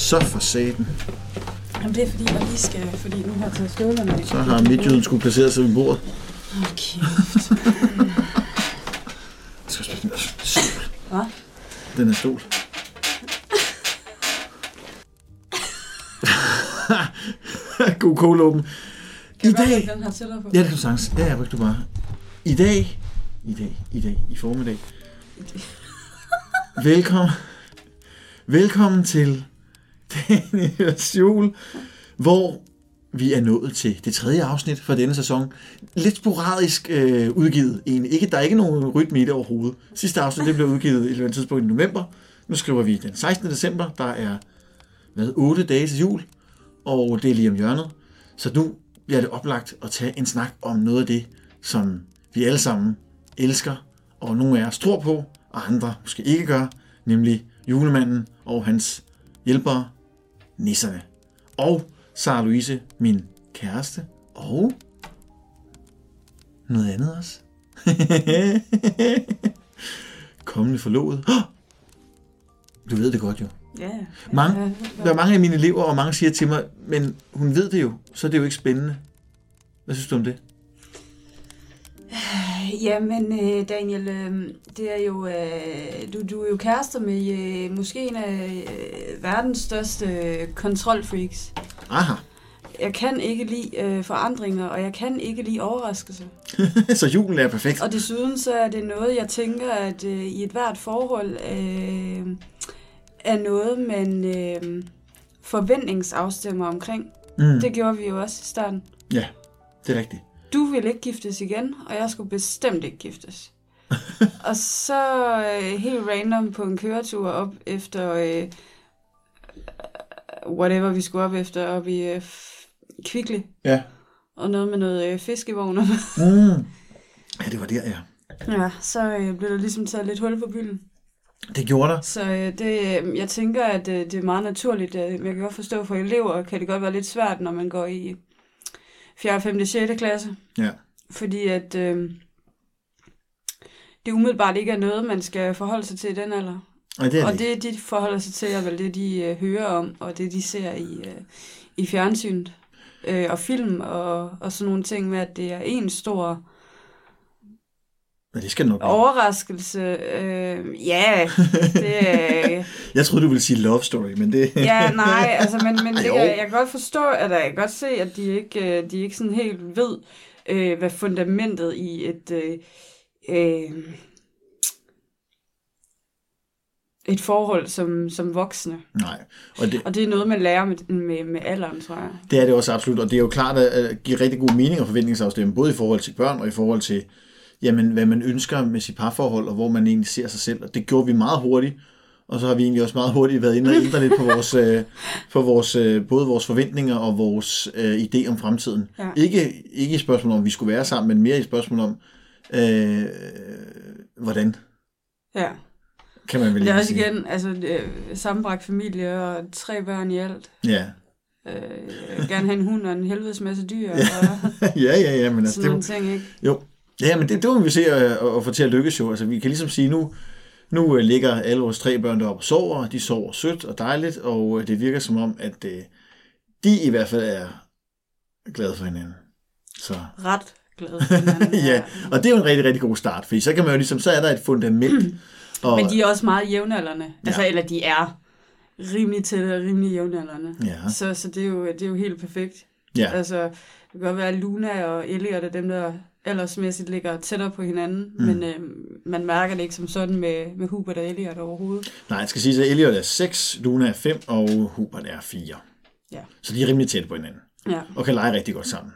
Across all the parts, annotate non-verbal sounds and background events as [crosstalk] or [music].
Så for satan. Jamen, det er fordi, jeg lige skal, fordi nu har jeg taget støvlerne af. Så har midtjyden skulle placere sig ved bordet. Hold kæft. Jeg skal spille den der stol. Hvad? Den er stol. [laughs] God kogloben. I dag... den her tæller på? Ja, det kan du sagtens. Ja, ja, ryk du bare. I dag... I dag, i dag, i formiddag. [laughs] Velkommen. Velkommen til [laughs] Daniels jul, hvor vi er nået til det tredje afsnit for denne sæson. Lidt sporadisk øh, udgivet egentlig. Ikke, der er ikke nogen rytme i det overhovedet. Sidste afsnit det blev udgivet i et eller andet tidspunkt i november. Nu skriver vi den 16. december. Der er hvad, 8 dage til jul, og det er lige om hjørnet. Så nu bliver det oplagt at tage en snak om noget af det, som vi alle sammen elsker, og nogle af os tror på, og andre måske ikke gør, nemlig julemanden og hans hjælpere, nisserne. Og Sara Louise, min kæreste, og noget andet også. [laughs] Kommende forlovet. Du ved det godt jo. Ja. Mange, der er mange af mine elever, og mange siger til mig, men hun ved det jo, så er det jo ikke spændende. Hvad synes du om det? Jamen, øh, Daniel, øh, det er jo, øh, du, du er jo kærester med øh, måske en af øh, verdens største øh, kontrolfreaks. Aha, Jeg kan ikke lide øh, forandringer, og jeg kan ikke lide overraskelser. [laughs] så julen er perfekt. Og desuden så er det noget, jeg tænker, at øh, i et hvert forhold øh, er noget, man øh, forventningsafstemmer omkring. Mm. Det gjorde vi jo også i starten. Ja, det er rigtigt. Du ville ikke giftes igen, og jeg skulle bestemt ikke giftes. [laughs] og så øh, helt random på en køretur op efter øh, whatever vi skulle op efter, op i øh, Kvickly. Ja. Og noget med noget øh, fiskevogner. [laughs] Mm. Ja, det var der, ja. ja, så øh, blev der ligesom taget lidt hul på bylden. Det gjorde der. Så øh, det, øh, jeg tænker, at øh, det er meget naturligt. Jeg kan godt forstå, for elever kan det godt være lidt svært, når man går i 4., 5., 6. klasse. Ja. Fordi at øh, det umiddelbart ikke er noget, man skal forholde sig til i den alder. Og det er og det. de forholder sig til, er vel det, de øh, hører om, og det, de ser i, øh, i fjernsynet øh, og film, og, og sådan nogle ting med, at det er en stor Men det skal nok blive. overraskelse. Øh, ja, det øh, [laughs] Jeg troede, du ville sige love story, men det... Ja, nej, altså, men, men [laughs] det, jeg, jeg kan godt forstå, at jeg kan godt se, at de ikke, øh, de ikke sådan helt ved, øh, hvad fundamentet i et, øh, øh, et forhold som, som voksne. Nej, og det, Og det er noget, man lærer med, med, med alderen, tror jeg. det er det også absolut, og det er jo klart at, at give rigtig god mening og forventningsafstemme, både i forhold til børn og i forhold til, jamen, hvad man ønsker med sit parforhold, og hvor man egentlig ser sig selv. Og det gjorde vi meget hurtigt, og så har vi egentlig også meget hurtigt været inde og ændre lidt på [laughs] vores, øh, på vores øh, både vores forventninger og vores øh, idé om fremtiden. Ja. Ikke, ikke i spørgsmål om, vi skulle være sammen, men mere i spørgsmål om, øh, hvordan Ja. kan man vel Det er også sige. igen, altså, øh, sammenbragt familie og tre børn i alt. Ja. Øh, gerne have en hund og en helvedes masse dyr, og [laughs] ja, ja, ja, men altså, sådan det, nogle ting, ikke? Jo, ja, men det, det må vi se at, at få til at lykkes jo. Altså, vi kan ligesom sige, nu, nu øh, ligger alle vores tre børn deroppe og sover, og de sover sødt og dejligt, og øh, det virker som om, at øh, de i hvert fald er glade for hinanden. Så, Ret glad for hinanden. [laughs] ja, og det er jo en rigtig, rigtig god start, fordi så kan man jo ligesom, så er der et fundament. Og, Men de er også meget jævnaldrende. Ja. Altså, eller de er rimelig tætte og rimelig jævnaldrende. Ja. Så, så det, er jo, det er jo helt perfekt. ja, Altså, det kan godt være, at Luna og Elliot er dem, der aldersmæssigt ligger tættere på hinanden, Mm. men øh, man mærker det ikke som sådan med, med Hubert og Elliot overhovedet. nej, jeg skal sige, at Elliot er 6, Luna er 5, og Hubert er 4. Ja. Så de er rimelig tætte på hinanden. Ja. og kan lege rigtig godt sammen.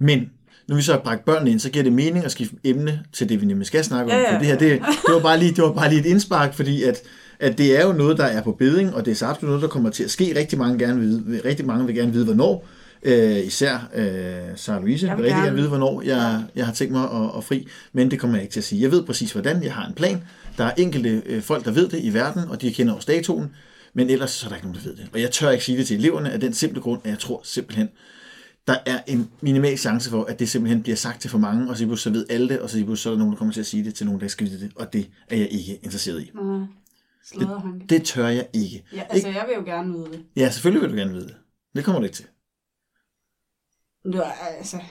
Men når vi så har bragt børnene ind, så giver det mening at skifte emne til det, vi nemlig skal snakke om. Ja, ja, For det her, det, det, var bare lige, det var bare lige et indspark, fordi at, at det er jo noget, der er på beding, og det er så absolut noget, der kommer til at ske. Rigtig mange, gerne vide, rigtig mange vil gerne vide, hvornår. Øh, især øh, Sarah Louise Jeg vil rigtig gerne vide, hvornår jeg, jeg har tænkt mig at, at fri, men det kommer jeg ikke til at sige. Jeg ved præcis, hvordan. Jeg har en plan. Der er enkelte øh, folk, der ved det i verden, og de kender også datoen, men ellers så er der ikke nogen, der ved det. Og jeg tør ikke sige det til eleverne af den simple grund, at jeg tror simpelthen, der er en minimal chance for, at det simpelthen bliver sagt til for mange, og så, så ved alle det, og så, så er der nogen, der kommer til at sige det til nogen, der ikke skal vide det, og det er jeg ikke interesseret i. Mm. Sladderhanke. Det tør jeg ikke. Ja, altså, jeg vil jo gerne vide det. Ja, selvfølgelig vil du gerne vide det. Det kommer du ikke til. Var, altså, [laughs]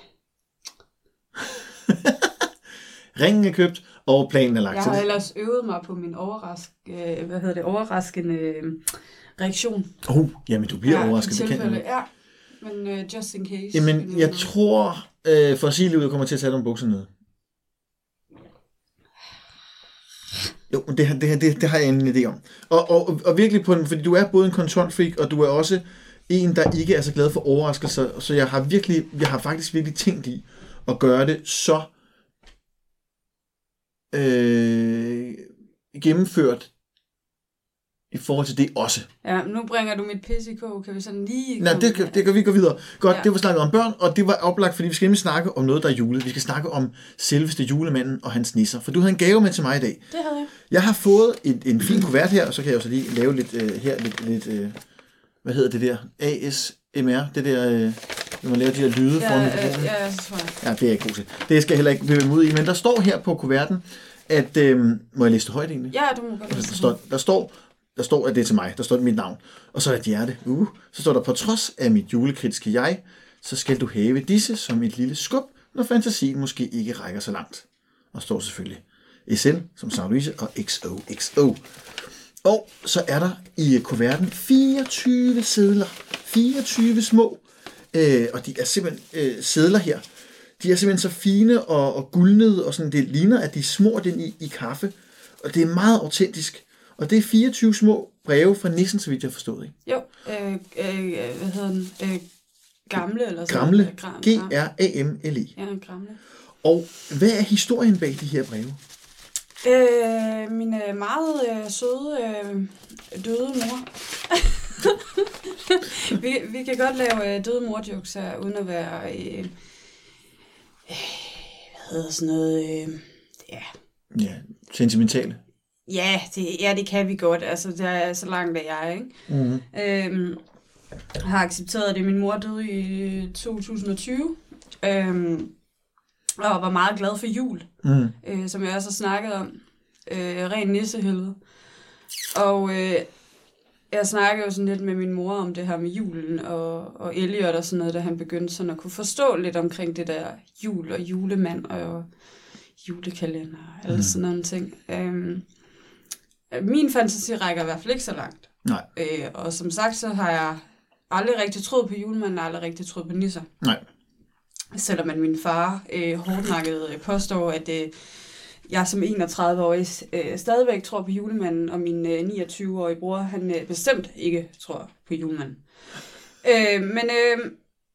Ringen er købt, og planen er lagt jeg har ellers øvet mig på min overrask, øh, hvad hedder det, overraskende øh, reaktion. Oh, jamen du bliver ja, overrasket. Det kan ja. Men uh, just in case. Jamen, jeg tror, øh, for at sige jeg kommer til at tage nogle bukser ned. Jo, det, her- det, her- det, det har jeg en idé om. Og, og, og virkelig på den, fordi du er både en kontrolfreak, og du er også en, der ikke er så glad for overraskelser, så jeg har virkelig, jeg har faktisk virkelig tænkt i at gøre det så øh, gennemført i forhold til det også. Ja, nu bringer du mit pis i kog. Kan vi sådan lige... Nej, det, kan- det kan vi gå videre. Godt, ja. Ja. det var snakket om børn, og det var oplagt, fordi vi skal nemlig snakke om noget, der er julet. Vi skal snakke om selveste julemanden og hans nisser. For du havde en gave med til mig i dag. Det havde jeg. Jeg har fået en, en fin kuvert her, og så kan jeg jo så lige lave lidt øh, her, lidt, lidt øh, hvad hedder det der? ASMR, det der, øh, når man laver de der lyde Ja, foran ja, mikrofonen. ja, så tror jeg. Ja, det er jeg ikke god til. Det skal jeg heller ikke bevæge mig ud i, men der står her på kuverten, at, øh, må jeg læse det højt egentlig? Ja, du må godt Der står, der står, der står, at det er til mig. Der står mit navn. Og så er der et hjerte. Uh. Så står der, på trods af mit julekritiske jeg, så skal du have disse som et lille skub, når fantasien måske ikke rækker så langt. Og står selvfølgelig SN som Sarah Louise og XOXO. Og så er der i kuverten 24 sædler. 24 små. Øh, og de er simpelthen øh, sædler her. De er simpelthen så fine og, og guldnede, og sådan, det ligner, at de er smurt ind i, i kaffe. Og det er meget autentisk. Og det er 24 små breve fra nissen, så vidt jeg har forstået. Ikke? Jo, øh, øh, hvad hedder den? Øh, gamle eller sådan Gamle. noget. Gram, gram. G-R-A-M-L-E. Ja, gamle. Og hvad er historien bag de her breve? Øh, min øh, meget øh, søde øh, døde mor. [laughs] vi, vi kan godt lave øh, døde mor-jokes her, uden at være... Øh, øh, hvad hedder sådan noget... Øh, ja, Ja, sentimentale. Ja, det, ja, det kan vi godt. Altså, det er så langt af jeg, ikke? Mm-hmm. Øhm, har accepteret det. Min mor døde i 2020. Øhm, og var meget glad for jul, Mm. øh, som jeg også har snakket om. Øh, ren nissehelvede. Og øh, jeg snakkede jo sådan lidt med min mor om det her med julen, og, og Elliot og sådan noget, da han begyndte sådan at kunne forstå lidt omkring det der jul og julemand og julekalender og alle Mm. sådan nogle ting. Øhm, min fantasi rækker i hvert fald ikke så langt. Nej. Øh, og som sagt, så har jeg aldrig rigtig troet på julemanden, og aldrig rigtig troet på nisser. Nej. Selvom at min far øh, hårdnakket øh, påstår, at øh, jeg som 31-årig øh, stadigvæk tror på julemanden, og min øh, 29-årige bror, han øh, bestemt ikke tror på julemanden. Øh, men øh,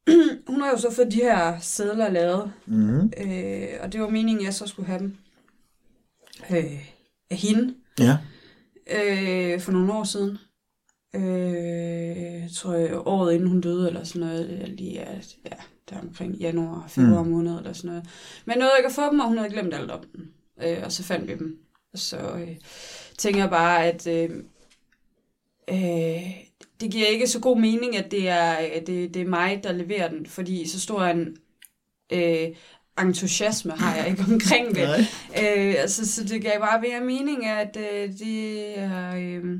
[clears throat] hun har jo så fået de her sædler lavet, Mm-hmm. øh, og det var meningen, at jeg så skulle have dem øh, af hende Ja. øh, for nogle år siden. Øh, tror jeg, året inden hun døde, eller sådan noget, lige at, ja, der omkring januar, februar Mm. måned, eller sådan noget. Men nåede ikke at få dem, og hun havde glemt alt om dem. Øh, og så fandt vi dem. Så øh, tænker jeg bare, at øh, øh, det giver ikke så god mening, at det er, at det, det er mig, der leverer den, fordi så stor en øh, entusiasme har jeg ikke omkring det. [laughs] Nej. Øh, altså, så det gav bare mere mening, at øh, det er... Øh,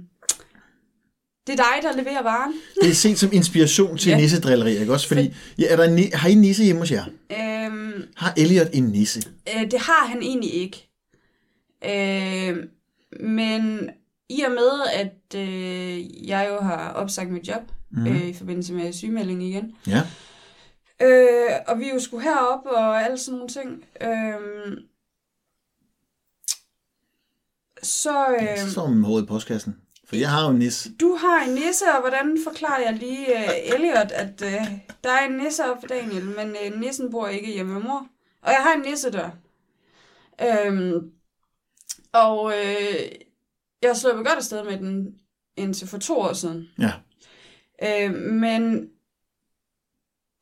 det er dig, der leverer varen. Det er set som inspiration til Ja. nissedrilleri, ikke også? Fordi, ja, er der ni- har I nisse hjemme hos jer? Øhm, Har Elliot en nisse? øh, det har han egentlig ikke. Øh, men i og med, at øh, jeg jo har opsagt mit job mm. øh, i forbindelse med sygemelding igen, Ja. øh, og vi jo skulle herop og alle sådan nogle ting, øh, så... Øh. Så står man med hovedet i postkassen. For jeg har jo en nisse. Du har en nisse, og hvordan forklarer jeg lige uh, Elliot, at uh, der er en nisse op for Daniel, men uh, nissen bor ikke hjemme med mor. Og jeg har en nisse der. Øhm, og uh, jeg slog godt afsted med den indtil for to år siden. Ja. Øh, men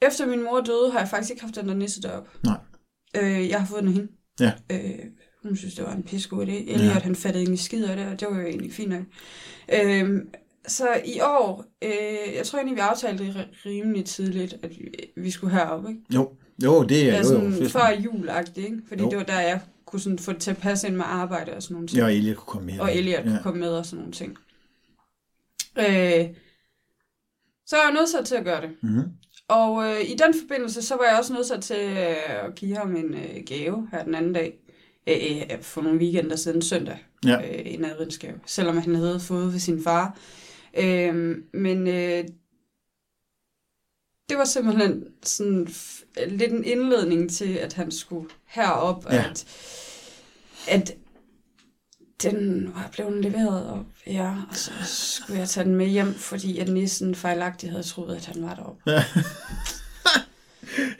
efter min mor døde, har jeg faktisk ikke haft den der nisse derop. Nej. Øh, jeg har fået den af hende. Ja. Øh, hun synes, det var en pissegod idé. Elliot, ja. Ja. han fattede ingen skid af det, og det var jo egentlig fint nok. Øh, så i år, øh, jeg tror egentlig, vi aftalte det ri- rimelig tidligt, at vi, vi skulle herop, ikke? Jo, jo det er Ja, jo, sådan jo. før julagtigt, ikke? Fordi Jo. det var der, jeg kunne sådan få det til at passe ind med arbejde og sådan nogle ting. Ja, og Elliot kunne komme med. og Elliot kunne komme med og sådan nogle ting. Øh, så er jeg nødt til at gøre det. Mm-hmm. Og øh, i den forbindelse, så var jeg også nødt til øh, at give ham en øh, gave her den anden dag. Øh, øh, for nogle weekender siden søndag. Ja. Øh, en adventsgave. Selvom han havde fået ved sin far. Øh, men øh, det var simpelthen sådan lidt en indledning til, at han skulle herop. og Ja. At, at den var blevet leveret op, ja, og så skulle jeg tage den med hjem, fordi at nissen fejlagtigt havde troet, at han var deroppe. Ja. [laughs]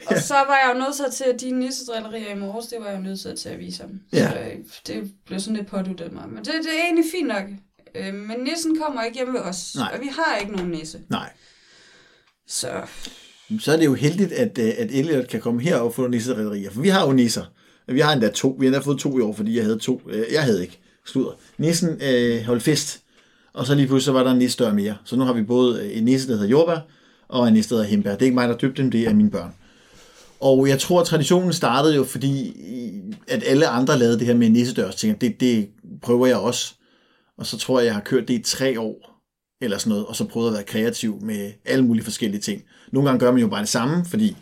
Og så var jeg jo nødt til, at de nissedrillerier i morges, det var jeg jo nødt til at vise ham. Ja. Så øh, det blev sådan lidt påduttet mig. Men det, det er egentlig fint nok. Øh, Men nissen kommer ikke hjem ved os, Nej. og vi har ikke nogen nisse. Nej. Så Så er det jo heldigt, at, øh, at Elliot kan komme her og få nisserederier. For vi har jo nisser. Vi har endda to. Vi har endda fået to i år, fordi jeg havde to. Jeg havde ikke. Sluder. Nissen øh, holdt fest. Og så lige pludselig så var der en nisse dør mere. Så nu har vi både en nisse, der hedder jordbær, og en nisse, der hedder hembær. Det er ikke mig, der døbte dem, det er mine børn. Og jeg tror, at traditionen startede jo, fordi at alle andre lavede det her med nissedørs ting. Det, det prøver jeg også. Og så tror jeg, jeg har kørt det i tre år, eller sådan noget, og så prøvet at være kreativ med alle mulige forskellige ting. Nogle gange gør man jo bare det samme, fordi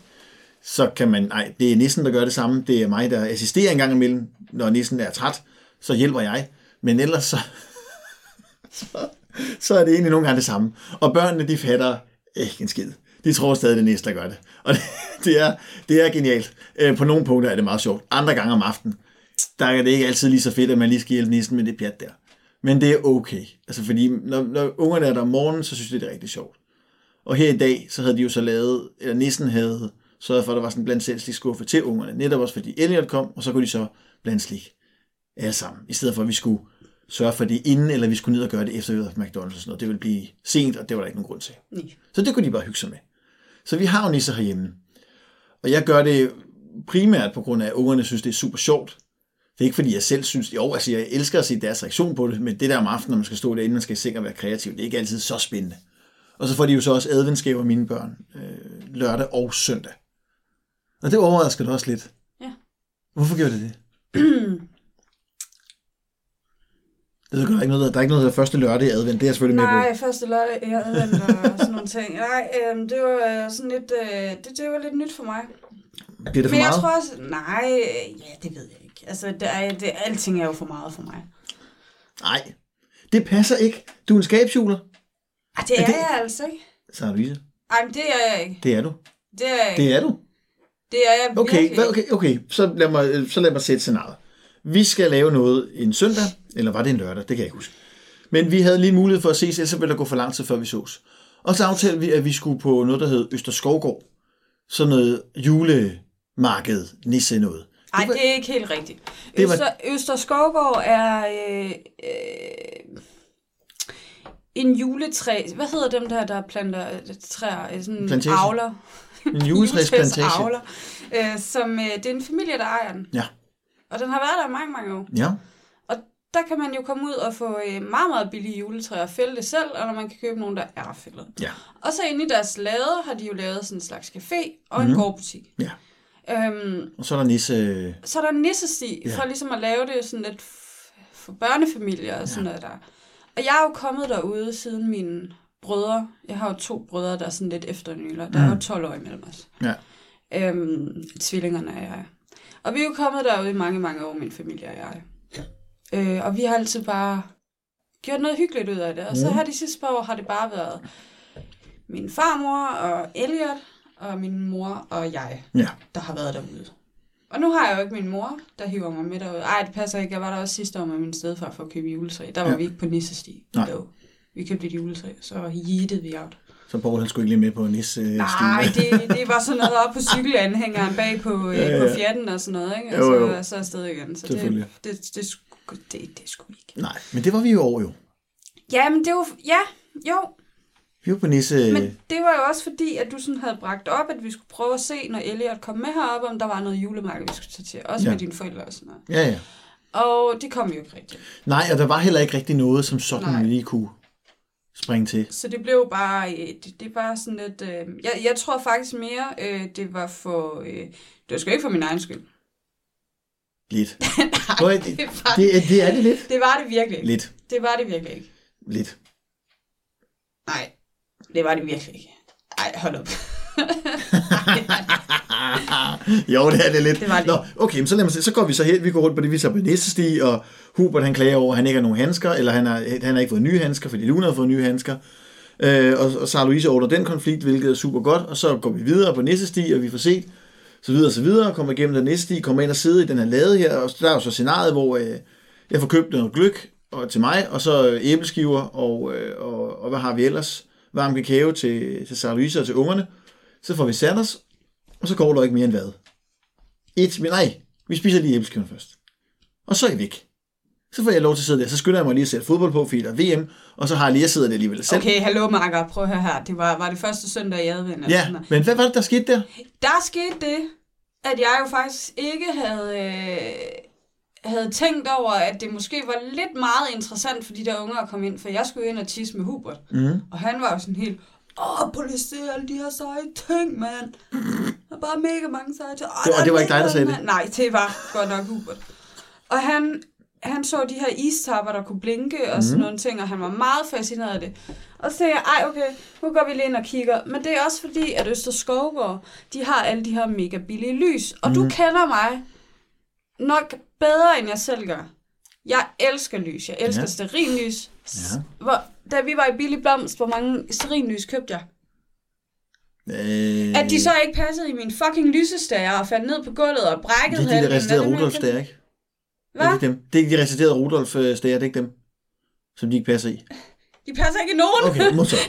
så kan man, nej, det er nissen, der gør det samme, det er mig, der assisterer en gang imellem, når nissen er træt, så hjælper jeg. Men ellers så, [laughs] så, så er det egentlig nogle gange det samme. Og børnene, de fatter ikke en skid. De tror stadig, det er nissen, der gør det. Og det, [laughs] det, er, det er genialt. Øh, På nogle punkter er det meget sjovt. Andre gange om aftenen, der er det ikke altid lige så fedt, at man lige skal hjælpe nissen med det pjat der. Men det er okay. Altså fordi, når, når ungerne er der om morgenen, så synes de, det er rigtig sjovt. Og her i dag, så havde de jo så lavet, eller nissen havde sørget for, at der var sådan en blandt selv slik skuffe til ungerne. Netop også fordi Elliot kom, og så kunne de så blande slik alle sammen. I stedet for, at vi skulle sørge for det inden, eller vi skulle ned og gøre det efter vi havde McDonald's og sådan noget. Det ville blive sent, og det var der ikke nogen grund til. nej. Så det kunne de bare hygge sig med. Så vi har jo nisser herhjemme. Og jeg gør det primært på grund af, at ungerne synes, det er super sjovt. Det er ikke fordi, jeg selv synes, jo, altså jeg elsker at se deres reaktion på det, men det der om aftenen, når man skal stå derinde, man skal sikkert være kreativ, det er ikke altid så spændende. Og så får de jo så også adventsgaver mine børn, øh, lørdag og søndag. Og det overrasker det også lidt. Ja. Hvorfor gjorde det det? [clears throat] Det er der ikke noget, der er ikke noget, der er første lørdag i advent, det er jeg selvfølgelig med på. Nej, første lørdag, jeg advent og sådan nogle [laughs] ting. Nej, øhm, det var øh, sådan lidt, øh, det, det var lidt nyt for mig. Bliver det for Men jeg meget? tror også, nej, øh, ja, det ved jeg ikke. Altså, det er, det, alting er jo for meget for mig. Nej, det passer ikke. Du er en skabsjuler, Ej, det Er er, det- jeg altså ikke. Sara Louise. Ej, men det er jeg ikke. Det er du. Det er jeg ikke. Det er du. Det er jeg Okay, virkelig hvad, okay, okay. Så lad mig, så lad mig sætte scenariet. Vi skal lave noget en søndag, eller var det en lørdag? Det kan jeg ikke huske. Men vi havde lige mulighed for at ses, ellers ville der gå for lang tid, før vi sås. Og så aftalte vi, at vi skulle på noget, der hed Østerskovgård. Sådan noget julemarked, nisse noget. Nej, var- det er ikke helt rigtigt. Det var- Øster, Øster Skovgård er øh, øh, en juletræ. Hvad hedder dem der, der planter øh, træer? Øh, Sådan Plantage. avler. En juletræsplantage. [laughs] avler. Øh, som, øh, det er en familie, der ejer den. Ja. Og den har været der i mange, mange år. Ja, Og der kan man jo komme ud og få øh, meget, meget billige juletræer og fælde det selv, og når man kan købe nogle, der er fældet. ja, Og så inde i deres lade har de jo lavet sådan en slags café og en Mhm. gårdbutik. ja. Øhm, Og så er der nisse... så er der nissesti, Ja. for ligesom at lave det sådan lidt for børnefamilier og sådan ja. noget der. Og jeg er jo kommet derude siden mine brødre. Jeg har jo to brødre, der er sådan lidt efternyler. Der er jo 12 år imellem os. Ja. Øhm, tvillingerne og jeg. Og vi er jo kommet derude i mange, mange år, min familie og jeg. Øh, og vi har altid bare gjort noget hyggeligt ud af det. Og så Mhm. her de sidste par år har det bare været min farmor og Elliot og min mor og jeg Ja, der har været derude. Og nu har jeg jo ikke min mor, der hiver mig med derude. Ej, det passer ikke. Jeg var der også sidste år med min stedfar for at købe juletræ. Der var Ja. vi ikke på Nissesti. Nej. Vi købte et juletræ, så yeetede vi out. Så Poul han skulle ikke lige med på nisse øh, Nej, det, det var sådan noget op på cykelanhængeren bag på, Ja, ja, ja. på fjerden og sådan noget, ikke? Og Jo, så, jo. så afsted igen. Så det, det, det, sku- det, det skulle ikke. Nej, men det var vi jo over jo. Ja, men det var... Ja, jo. Vi var på nisse... Men det var jo også fordi, at du sådan havde bragt op, at vi skulle prøve at se, når Elliot kom med herop, om der var noget julemarked, vi skulle tage til. Også Ja. med dine forældre og sådan noget. Ja, ja. Og det kom jo ikke rigtigt. Nej, og der var heller ikke rigtig noget, som sådan Nej. lige kunne springe til. Så det blev bare, øh, det, det var sådan lidt, øh, jeg, jeg tror faktisk mere, øh, det var for, øh, det var sgu ikke for min egen skyld. Lidt. [laughs] Nej, det, det var det, er- det er det lidt. Det var det virkelig ikke. Lidt. Det var det virkelig ikke. Lidt. Nej, det var det virkelig ikke. Ej, hold op. [laughs] [laughs] jo, det er det lidt. Det var det. Nå, okay, men så, lad mig se. så går vi så helt, vi går rundt på det, vi så på næste sti, og Hubert han klager over, at han ikke har nogen handsker, eller han har, han har ikke fået nye handsker, fordi Luna har fået nye handsker. Øh, og, og Sarah Louise ordner den konflikt, hvilket er super godt, og så går vi videre på næste sti, og vi får set, så videre, så videre, kommer igennem den næste sti, kommer ind og sidder i den her lade her, og der er jo så scenariet, hvor øh, jeg får købt noget gløk og, til mig, og så øh, æbleskiver, og, øh, og, og hvad har vi ellers? Varm kakao til, til Sarah Louise og til ungerne. Så får vi sat os, og så går der ikke mere end hvad? Et, men nej, vi spiser lige æbleskiverne først. Og så er I væk. Så får jeg lov til at sidde der. Så skynder jeg mig lige at sætte fodbold på, fordi der er VM, og så har jeg lige at sidde der alligevel selv. Okay, hallo Marker, prøv at høre her. Det var, var det første søndag i advent. Ja, sådan men hvad var det, der skete der? Der skete det, at jeg jo faktisk ikke havde, øh, havde tænkt over, at det måske var lidt meget interessant for de der unger at komme ind, for jeg skulle ind og tisse med Hubert. Mm. Og han var jo sådan helt, åh, se alle de her seje ting, mand. Der er bare mega mange seje ting. Åh, Det er det var ikke dig, der sagde mange- Nej, det var godt nok Hubert. Og han, han så de her istapper, der kunne blinke og sådan Mhm. nogle ting, og han var meget fascineret af det. Og så tænkte jeg, ej okay, nu går vi lige ind og kigger. Men det er også fordi, at Øster Skovgård, de har alle de her mega billige lys. Og Mhm. du kender mig nok bedre, end jeg selv gør. Jeg elsker lys. Jeg elsker Ja. ja. Ja. Hvor, da vi var i Billig Blomst, hvor mange sterinlys købte jeg? Øh, At de så ikke passede i min fucking lysestager og faldt ned på gulvet og brækkede Det er de, der jeg Rudolf der, ikke? Det er Hvad? ikke dem. Det er ikke de residerede Rudolf øh, stager, det er ikke dem. Som de ikke passer i. De passer ikke i nogen. Okay, [laughs] modtaget.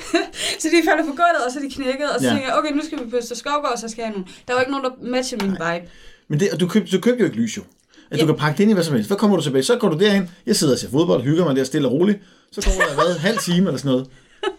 så de falder på gulvet, og så er de knækket, og så Ja. tænker jeg, okay, nu skal vi på Øster Skovgård, og så skal jeg nogle. Der var ikke nogen, der matchede min vibe. Men det, og du købte, du købte jo ikke lys jo. At du Ja. kan pakke det ind i hvad som helst. Hvad kommer du tilbage? Så går du derhen. Jeg sidder og ser fodbold, hygger mig der stille og roligt. Så går der hvad, halv time eller sådan noget.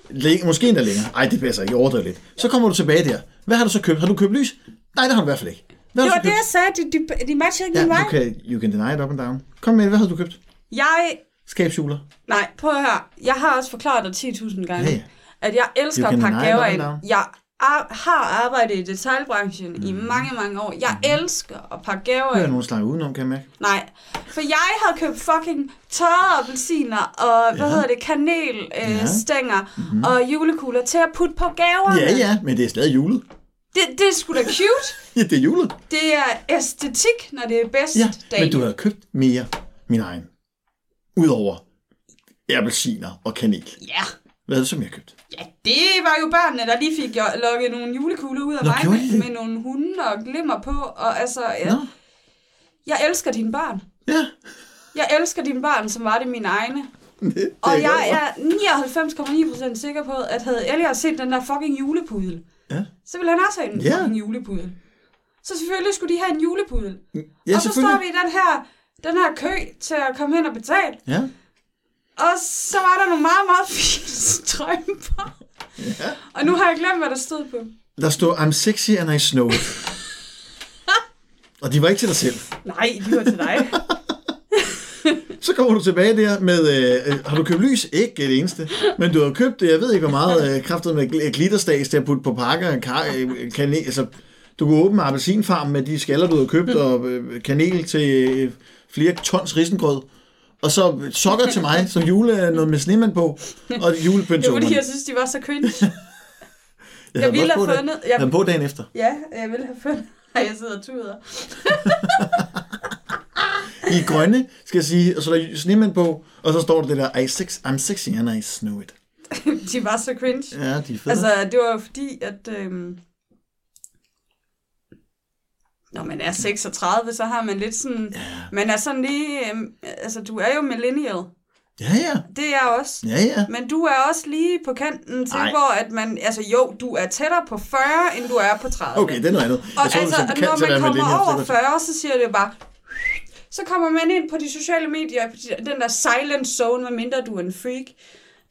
Læ- måske endda længere. Ej, det passer ikke. Jeg lidt. Så kommer du tilbage der. Hvad har du så købt? Har du købt lys? Nej, det har du i hvert fald ikke. Hvad Det var du det, jeg sagde. De, de, de matchede ikke min Ja, du kan, you can deny it up and down. Kom med, hvad har du købt? Jeg, Skabsjuler. nej, prøv at høre. Jeg har også forklaret dig 10.000 gange, Ja, ja. at jeg elsker at pakke gaver ind. Jeg ar- har arbejdet i detailbranchen mm. i mange, mange år. Jeg elsker at pakke gaver Nu er nogen slanger udenom, kan jeg mærke. Nej, for jeg havde købt fucking tørrede appelsiner og, hvad Ja. hedder det, kanelstænger Ja. øh, stænger og julekugler til at putte på gaverne. Ja, ja, men det er stadig julet. Det, det er sgu da cute. [laughs] Ja, det er julet. Det er æstetik, når det er bedst. Ja, dag. men du havde købt mere min egen. Udover appelsiner og kanel. Ja. Hvad havde du så mere købt? Ja, det var jo børnene, der lige fik lukket nogle julekugler ud af Nå, mig gjorde de med, med nogle hunde og glimmer på. Og altså, ja, Nå, jeg elsker dine børn. ja. Jeg elsker dine børn, som var det mine egne. [laughs] Det, det Og jeg er 99,9% sikker på, at havde Elliot set den der fucking julepudel, Ja, så ville han også have en Ja. fucking julepudel. Så selvfølgelig skulle de have en julepudel. ja og så står vi i den her, den her kø til at komme hen og betale. Ja. Og så var der nogle meget, meget fine [laughs] strømper. ja. Og nu har jeg glemt, hvad der stod på. Der stod, I'm sexy and I snow og de var ikke til dig selv. Nej, de var til dig. [laughs] Så kommer du tilbage der med, øh, øh, har du købt lys? Ikke det eneste. Men du har købt, jeg ved ikke hvor meget, øh, kraftet med gl- glitterstags til at putte på pakker, kar, øh, kanel, altså, du kunne åbne appelsinfarm med de skaller, du har købt, [laughs] og øh, kanel til øh, flere tons risengrød. Og så sokker til mig, som jule, noget med snemand på, og julepynt Det var fordi, jeg synes, de var så cringe. [laughs] Jeg jeg ville have det. fundet- Jeg jeg- på dagen efter. Ja, jeg ville have fundet. [laughs] Ej, jeg sidder og tuder. [laughs] I grønne, skal jeg sige, og så er der snemand på, og så står der det der, I sex, I'm sexy and I snow it. De var så cringe. Ja, de er fede. Altså, det var jo fordi, at... Øhm, når man er 36, så har man lidt sådan... Ja. Man er sådan lige... Øhm, altså, du er jo millennial. ja, ja. Det er jeg også. Ja, ja. Men du er også lige på kanten til, Ej. hvor at man... Altså jo, du er tættere på 40, end du er på 30. Okay, det er noget andet. Og Jeg det altså, som når man kommer over så det var- 40, så siger det bare... Så kommer man ind på de sociale medier, den der silent zone, medmindre du er en freak,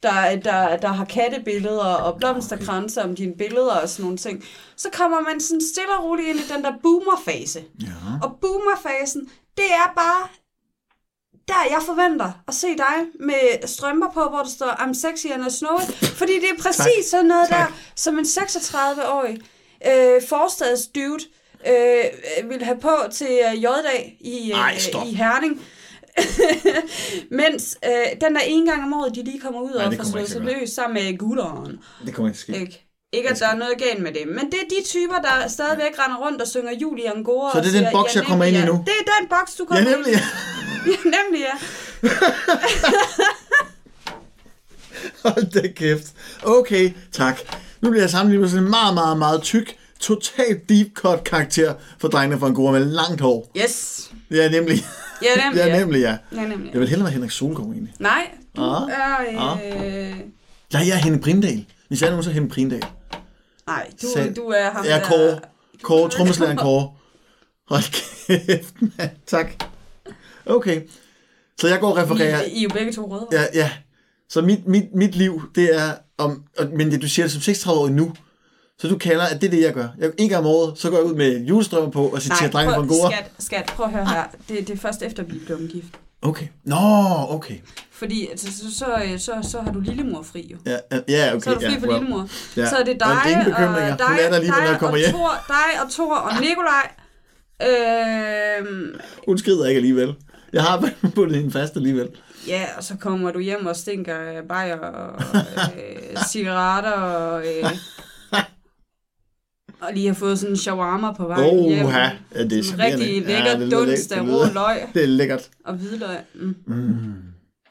der, der, der har kattebilleder og blomsterkranser om dine billeder og sådan nogle ting. Så kommer man sådan stille og roligt ind i den der boomerfase. Ja. Og boomerfasen, det er bare der, jeg forventer at se dig med strømper på, hvor der står, I'm sexy and I snow it. Fordi det er præcis Tak. sådan noget Tak. der, som en 36-årig øh, forstads dude øh, ville have på til øh, J-dag i, Ej, øh, stop. i Herning. [laughs] Mens øh, den der en gang om året, de lige kommer ud Nej, og får slået sig løs sammen med gulderen. Det kommer ikke til at ske. Ikke? Ikke, at der er noget galt med det, men det er de typer, der stadigvæk render rundt og synger jul i Angora. Så det er og den siger, boks, jeg kommer ind i nemlig, nu? Ja. Det er den boks, du Ja, kommer nemlig. ind Ja. i. [laughs] Ja, nemlig, ja. [laughs] Hold da kæft. Okay, tak. Nu bliver jeg sammenlignet med en meget, meget, meget tyk, totalt deep cut karakter for drengene fra Angora med langt hår. Yes. Ja, nemlig. Ja, nemlig, Ja, nemlig, ja. Ja, nemlig. Jeg vil hellere være Henrik Solgaard egentlig. Nej, du Ah. er... Øh... Nej, jeg er Henrik Prindal. Hvis jeg er nogen, så er Henrik Prindal. Nej, du, Sand. du er ham Jeg er der- Kåre. Kåre, trommeslageren Kåre. Hold kæft, mand. Tak. Okay. Så jeg går og refererer... I, I er jo begge to røde. Ja, ja. Så mit, mit, mit liv, det er om... Men det, du siger det som 36 år nu. Så du kalder, at det er det, jeg gør. Jeg, en gang om året, så går jeg ud med julestrømmer på og citerer drengen fra Angora. skat, skat, prøv at høre her. Det, det er først efter, vi blev gift. Okay. Nå, okay. Fordi altså, så, så, så, så har du lillemor fri jo. Ja, ja, okay. Så er du fri ja, for well. lillemor. Ja. Så er det Og dig, ingen bekymringer. og, Hun dig, er der lige, når dig, jeg kommer og hjem. Thor, dig og Thor og Nikolaj. Øhm, Hun skrider ikke alligevel. Jeg har [laughs] bundet hende fast alligevel. ja, og så kommer du hjem og stinker bajer og øh, cigaretter og... Øh, og lige har fået sådan en shawarma på vej Åh, hjem. ja, det er Sådan rigtig lækker det lyder dunst af det rå løg [laughs] Det er lækkert. og hvidløg. Mm. Mm.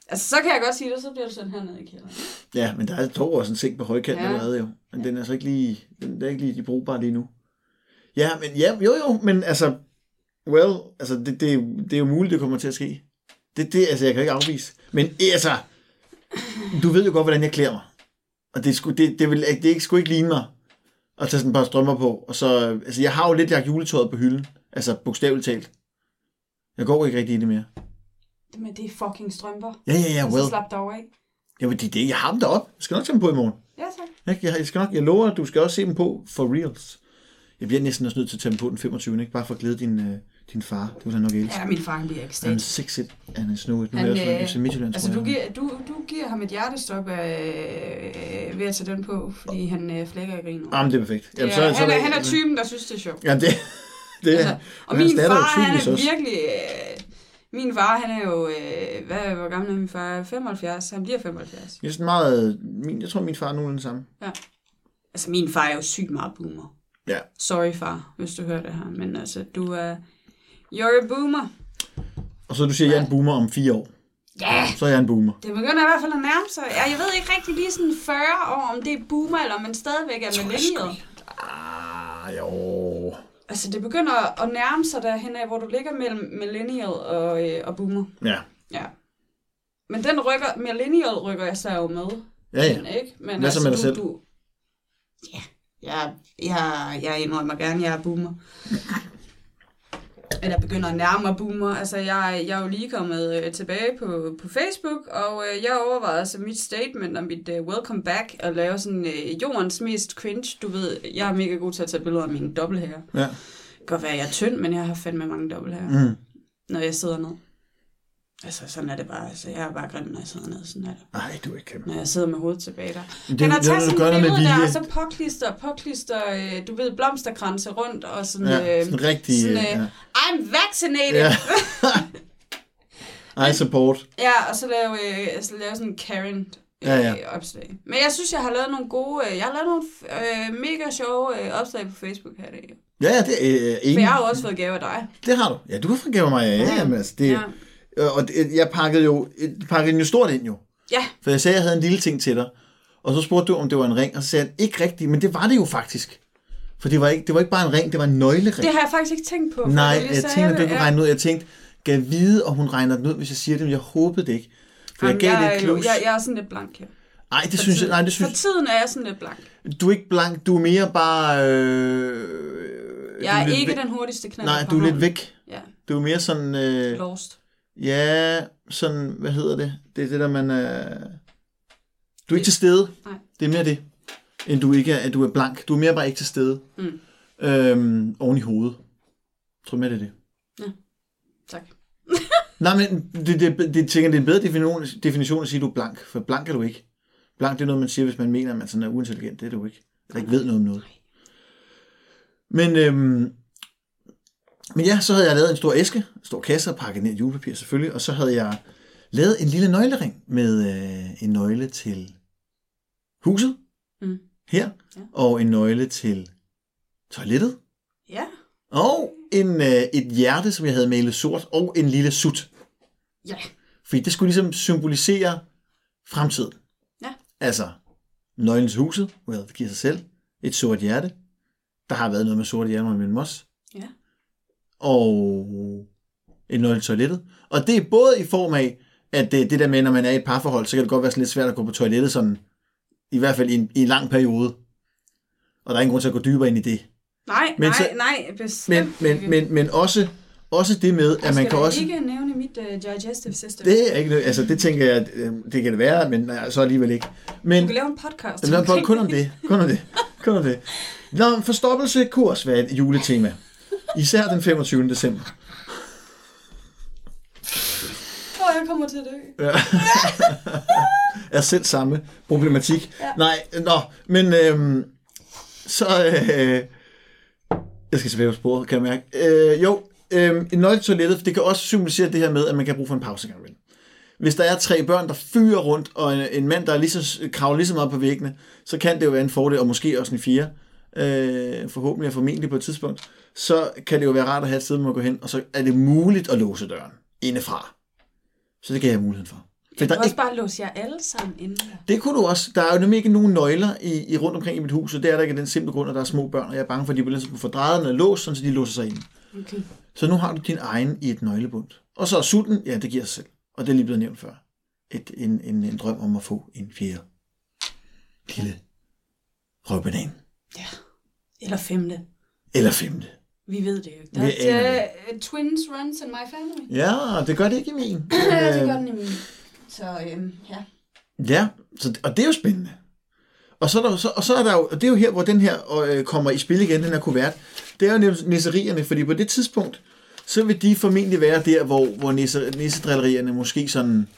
Altså, så kan jeg godt sige det, så bliver du sendt herned i kælderen. Ja, men der er dog også en seng på højkant Ja. ja. allerede jo. Men den er så ikke lige, den er ikke lige de brugbare lige nu. Ja, men ja, jo jo, men altså, well, altså det, det, det er jo muligt, det kommer til at ske. Det, det, altså jeg kan ikke afvise. Men altså, du ved jo godt, hvordan jeg klæder mig. Og det, sgu, det, det, vil, det er ikke, sgu ikke ligne mig at tage sådan et par strømmer på. Og så, altså jeg har jo lidt lagt juletøjet på hylden. Altså bogstaveligt talt. Jeg går ikke rigtig i det mere. Men det er fucking strømper. Ja, ja, ja, Og well. så slap dig over af. Jamen, det, det, jeg har dem deroppe. Jeg skal nok tage dem på i morgen. Ja, tak. Jeg, jeg, jeg skal nok, jeg lover, at du skal også se dem på for reals. Jeg bliver næsten også nødt til at tage dem på den 25. Ikke? Bare for at glæde din, øh, din far. Det vil han nok elske. Ja, min far han bliver Han er ekstremt. sexet, han er snoet. Nu er Han, jeg også øh, FC Midtjylland, Altså, tror du giver, du, du giver ham et hjertestop af, øh, ved at tage den på, fordi han øh, flækker i griner. Jamen, det er perfekt. Ja, han, er, han er typen, der synes, det er sjovt. Ja, det, det Altså, er. og hans min er far, han er også. virkelig... Øh, min far, han er jo... Øh, hvad, hvor gammel er min far? 75. Han bliver 75. Jeg, er sådan meget, min, jeg tror, min far er nogenlunde samme. Altså, min far er jo sygt meget boomer. Ja. Sorry, far, hvis du hører det her. Men altså, du er... You're a boomer. Og så du siger, at jeg er en boomer om fire år. Ja, Så er jeg en boomer. det begynder i hvert fald at nærme sig. Ja, jeg ved ikke rigtig lige sådan 40 år, om det er boomer, eller om man stadigvæk er millennial. Ah, jo. Altså, det begynder at nærme sig derhen af, hvor du ligger mellem millennial og, øh, og boomer. Ja. Ja. Men den rykker, millennial rykker jeg så jo med. Ja, ja. Den, ikke? Men altså, Hvad så med dig du, selv? Du... Ja, jeg, jeg, jeg indrømmer gerne, jeg er boomer. [laughs] Eller begynder at nærme mig boomer. Altså, jeg, jeg er jo lige kommet øh, tilbage på, på Facebook, og øh, jeg overvejede altså mit statement og mit øh, welcome back at lave sådan øh, jordens mest cringe. Du ved, jeg er mega god til at tage billeder af mine dobbelthager. Ja. Det kan godt være, at jeg er tynd, men jeg har fandme mange dobbelthager, Mm. når jeg sidder ned. Altså, sådan er det bare. Altså, jeg er bare grim, når jeg sidder ned. Sådan er det. Nej, du er ikke kæmpe. Når jeg sidder med hovedet tilbage der. Det, det, taget det, sådan et billede der, og så påklister, påklister, øh, du ved, blomsterkranse rundt, og sådan, Ja, øh, sådan rigtig... sådan, øh, øh, ja. I'm vaccinated! Ja. [laughs] I support. Ja, og så lave, øh, så lave sådan en Karen øh, Ja, ja. opslag. Men jeg synes, jeg har lavet nogle gode, øh, jeg har lavet nogle øh, mega sjove øh, opslag på Facebook her i dag. Ja, ja, det er øh, For jeg har jo også fået gave af dig. Det har du. Ja, du har forgævet mig. Ja, ja, ja. Men altså, det, Ja. Ja. Og det, jeg pakkede jo pakkede den jo stort ind jo. Ja, For jeg sagde, at jeg havde en lille ting til dig. Og så spurgte du, om det var en ring. Og så sagde jeg, ikke rigtigt. Men det var det jo faktisk. For det var ikke, det var ikke bare en ring, det var en nøglering. det har jeg faktisk ikke tænkt på. for Nej, jeg sagde tænkte, at du kunne regne ud. Jeg tænkte, jeg vide, om hun regner den ud, hvis jeg siger det, men jeg håbede det ikke. For jeg Jamen, gav jeg, det er et klus. jeg, jeg er sådan lidt blank her. Nej, det For synes jeg, tiden- nej, det For synes tiden er jeg sådan lidt blank. du er ikke blank, du er mere bare... Øh, Jeg er lidt ikke væk- den hurtigste knald. Nej, du er lidt væk. Ja, Du er mere sådan... Øh, lost. Ja, sådan, hvad hedder det? Det er det, der man er... Du er ikke til stede. Nej. Det er mere det, end du ikke er, at du er blank. Du er mere bare ikke til stede. Mm. Øhm, oven i hovedet. Jeg tror mere, det er det. Tak. [laughs] Nej, men det, det, det, tænker, det er en bedre definition, definition at sige, at du er blank. For blank er du ikke. Blank det er noget, man siger, hvis man mener, at man sådan er uintelligent. Det er du ikke. Eller ikke ved noget om noget. Men øhm, Men ja, så havde jeg lavet en stor æske, en stor kasse og pakket ned i julepapir selvfølgelig, og så havde jeg lavet en lille nøglering med øh, en nøgle til huset Mm. her, Ja. og en nøgle til toilettet, Ja. og en, øh, et hjerte, som jeg havde malet sort, og en lille sut. Ja. Fordi det skulle ligesom symbolisere fremtiden. Ja. Altså, nøglen til huset, well, det giver sig selv. Et sort hjerte. Der har været noget med sorte hjerter med min mos. Og en nøgle til toilettet. Og det er både i form af, at det, det der med, når man er i et parforhold, så kan det godt være sådan lidt svært at gå på toilettet sådan, i hvert fald i en, i en lang periode. Og der er ingen grund til at gå dybere ind i det. Nej, Men nej, så- nej, bestemt Men, men, men, men også, også det med, at man kan også... ikke nævne mit uh, digestive system. Det er ikke altså det tænker jeg, øh, det kan det være, men nej, så alligevel ikke. Men Du kan lave en podcast. Jamen, omkring [laughs] kun om det, kun om det, kun om det. Nå, forstoppelse kurs var et juletema. Især den 25. december. Åh, oh, jeg kommer til at dø. [laughs] Er selv samme problematik. Ja. Nej, nå, men øhm, så... Øh, jeg skal tilbage på sporet, kan jeg mærke. Øh, jo, øh, en nøgle til toilettet, det kan også symbolisere det her med, at man kan bruge for en pause imellem. Hvis der er tre børn, der fyrer rundt, og en, en mand, der er lige så, kravler lige så meget på væggene, så kan det jo være en fordel, og måske også en fjerde, øh, forhåbentlig og formentlig på et tidspunkt, så kan det jo være rart at have et sted, man går hen, og så er det muligt at låse døren indefra. Så det kan jeg have muligheden for. For Jeg der kan er også ikke, bare låse jer alle sammen inden der. det kunne du også. Der er jo nemlig ikke nogen nøgler i, i rundt omkring i mit hus, og det er der ikke af den simple grund, at der er små børn, og jeg er bange for, at de bliver få drejet er låst, så de låser sig ind. Okay. Så nu har du din egen i et nøglebund. Og så er sulten, ja, det giver sig selv. Og det er lige blevet nævnt før. Et, en, en, en drøm om at få en fjerde lille røvbanan. Ja. Eller femte. Eller femte. Vi ved det jo ikke. Der Vi er uh, twins runs in my family. Ja, det gør det ikke i min. [laughs] ja, det gør den i min. Så øhm, ja. Ja, så, og det er jo spændende. Og så, er der, så, og så er der jo, og det er jo her, hvor den her øh, kommer i spil igen, den her kuvert. Det er jo nisserierne, fordi på det tidspunkt, så vil de formentlig være der, hvor, hvor nisse, nissedrillerierne måske sådan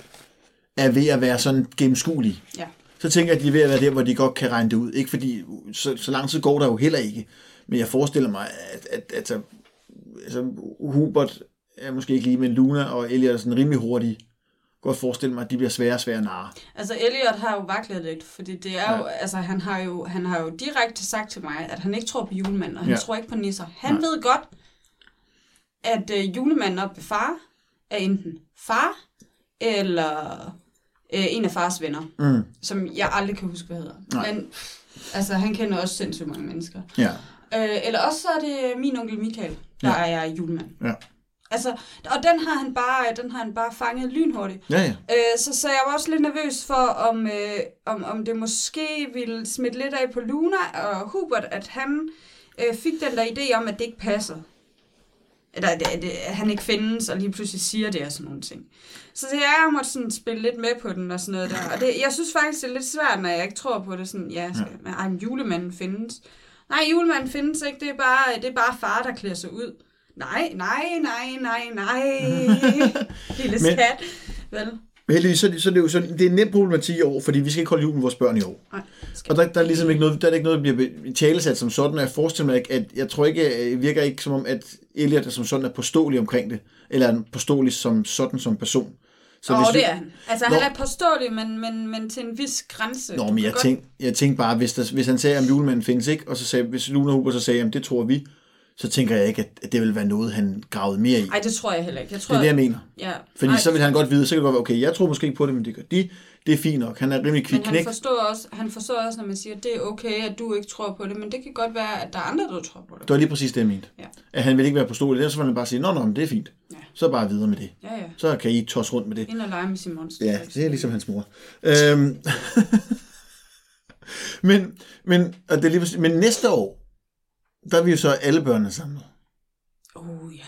er ved at være sådan gennemskuelige. Ja. Så tænker jeg, at de er ved at være der, hvor de godt kan regne det ud. Ikke fordi, så, så lang tid går der jo heller ikke. Men jeg forestiller mig, at, at, at, at altså, Hubert er måske ikke lige, men Luna og Elliot er sådan rimelig hurtige. Godt forestille mig, at de bliver svære og svære narre. Altså Elliot har jo vaklet lidt, fordi det er jo, altså han har jo, han har jo direkte sagt til mig, at han ikke tror på julemanden, og han Ja. ja. tror ikke på nisser. Han Nej. ved godt, at øh, julemanden op ved far er enten far, eller øh, en af fars venner, Mm. som jeg aldrig kan huske, hvad hedder. Nej. Men altså, han kender også sindssygt mange mennesker. Ja. Øh, eller også så er det min onkel Michael, der Ja. er julemand. Ja. Altså, og den har han bare, den har han bare fanget lynhurtigt. Ja, ja. Øh, så, så jeg var også lidt nervøs for, om, øh, om, om det måske ville smitte lidt af på Luna og Hubert, at han øh, fik den der idé om, at det ikke passer. Eller at, at, han ikke findes, og lige pludselig siger det og sådan nogle ting. Så det, jeg måtte sådan spille lidt med på den og sådan noget der. Og det, jeg synes faktisk, det er lidt svært, når jeg ikke tror på det. Sådan, ja, skal, ja. men julemanden findes. Nej, julemanden findes ikke. Det er bare, det er bare far, der klæder sig ud. Nej, nej, nej, nej, nej. [laughs] Lille skat. Vel? Men heldigvis, så, er det- så er det jo sådan, det er en nem problematik i år, fordi vi skal ikke holde jul med vores børn i år. Nej, Og der, der er ligesom ikke noget, der er ikke noget, der bliver talesat som sådan, og jeg forestiller mig ikke, at jeg tror ikke, det virker ikke som om, at Elliot er som sådan er påståelig omkring det, eller er påståelig som sådan som person. Så Åh, hvis det er han. Altså, Nå. han er påståelig, men, men, men til en vis grænse. Nå, men jeg godt- tænkte, jeg tænkte bare, hvis, der, hvis han sagde, at julemanden findes ikke, og så sagde, hvis Luna Huber så sagde, at det tror vi, så tænker jeg ikke, at, det vil være noget, han gravede mere i. Ej, det tror jeg heller ikke. Jeg tror, det er det, jeg mener. ja. Fordi Ej, så vil han godt vide, så kan det godt være, okay, jeg tror måske ikke på det, men det gør de. Det er fint nok. Han er rimelig kvik men han knæk. forstår, også, han forstår også, når man siger, at det er okay, at du ikke tror på det, men det kan godt være, at der er andre, der tror på det. Det var lige præcis det, jeg mente. Ja. At han vil ikke være påståelig. Ellers så vil han bare sige, nå, nå, men det er fint. Ja. Så bare videre med det. Ja, ja. Så kan I tosse rundt med det. Ind og lege med sin monster. Ja, det er ligesom hans mor. Øhm. [laughs] men, men, og det er lige, præcis- men næste år, der er vi jo så alle børnene samlet. Oh, ja.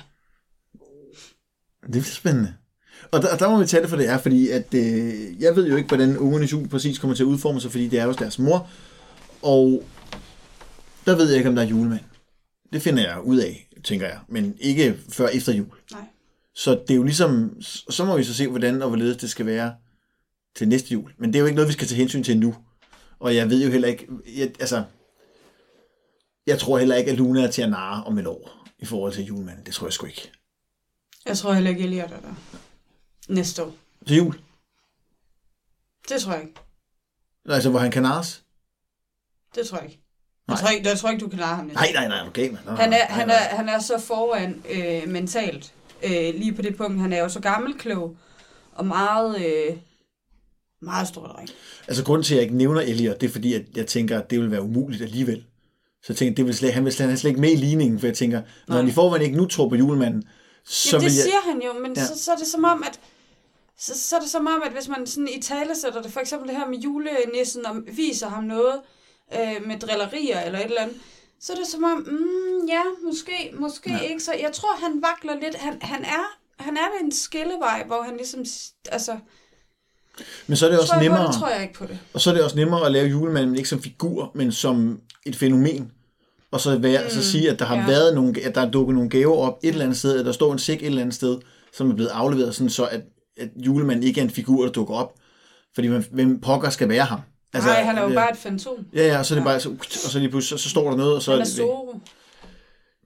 Det bliver spændende. Og der, der må vi tage det for det er, fordi at, øh, jeg ved jo ikke, hvordan ungernes jul præcis kommer til at udforme sig, fordi det er hos deres mor. Og der ved jeg ikke, om der er julemand. Det finder jeg ud af, tænker jeg. Men ikke før efter jul. Nej. Så det er jo ligesom, så må vi så se, hvordan og hvorledes det skal være til næste jul. Men det er jo ikke noget, vi skal tage hensyn til nu. Og jeg ved jo heller ikke, jeg, altså, jeg tror heller ikke, at Luna er til at narre om et år. i forhold til julemanden. Det tror jeg sgu ikke. Jeg tror heller ikke, Elliot er der. Næste år. Til jul? Det tror jeg ikke. Altså, hvor han kan narres? Det tror jeg ikke. Nej. Jeg tror ikke, jeg tror ikke du kan lade ham Nej, nej, nej, okay, man. Han er, han, er, han er så foran øh, mentalt, øh, lige på det punkt. Han er jo så gammelklog og meget, øh, meget stor dreng. Altså, grunden til, at jeg ikke nævner Elliot, det er fordi, at jeg tænker, at det vil være umuligt alligevel. Så jeg tænker, det vil slet, han vil slet, han slet ikke med i ligningen, for jeg tænker, når han i forvejen ikke nu tror på julemanden, så Jamen, vil det jeg... siger han jo, men Ja. så, så er det som om, at så, så er det som om, at hvis man sådan i tale sætter det, for eksempel det her med julenissen, og viser ham noget øh, med drillerier eller et eller andet, så er det som om, mm, ja, måske, måske Ja. ikke. Så jeg tror, han vakler lidt. Han, han er han er ved en skillevej, hvor han ligesom, altså, Men så er det også tror jeg på nemmere, det, tror jeg ikke på det. og så er det også nemmere at lave julemanden ikke som figur, men som et fænomen. Og så, være, mm, så sige, at der har ja. ja. været nogle, at der er dukket nogle gaver op et eller andet sted, at der står en sæk et eller andet sted, som er blevet afleveret, sådan så at, at julemanden ikke er en figur, der dukker op. Fordi man, hvem pokker skal være ham? Altså, Nej, han er jo øh, bare et fantom. Ja, ja, og så er det bare, så, og så lige pludselig, så, så står der noget, og så Han er Zoro.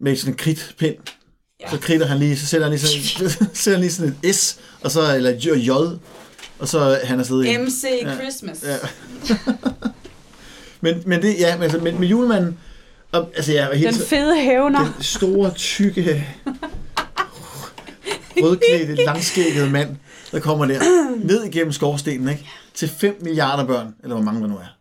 med sådan en kridtpind. Ja. Ja. Så kridter han lige, så sætter han lige sådan, [laughs] [laughs] sætter han lige sådan et S, og så, eller J, og så er han afsted igen. MC Christmas. Ja. [laughs] men, men det, ja, men, altså, men med julemanden, og, altså jeg er helt, Den fede hævner. den store, tykke, rødklædte, [laughs] langskækkede mand, der kommer der ned igennem skorstenen, ikke? Til 5 milliarder børn, eller hvor mange der nu er.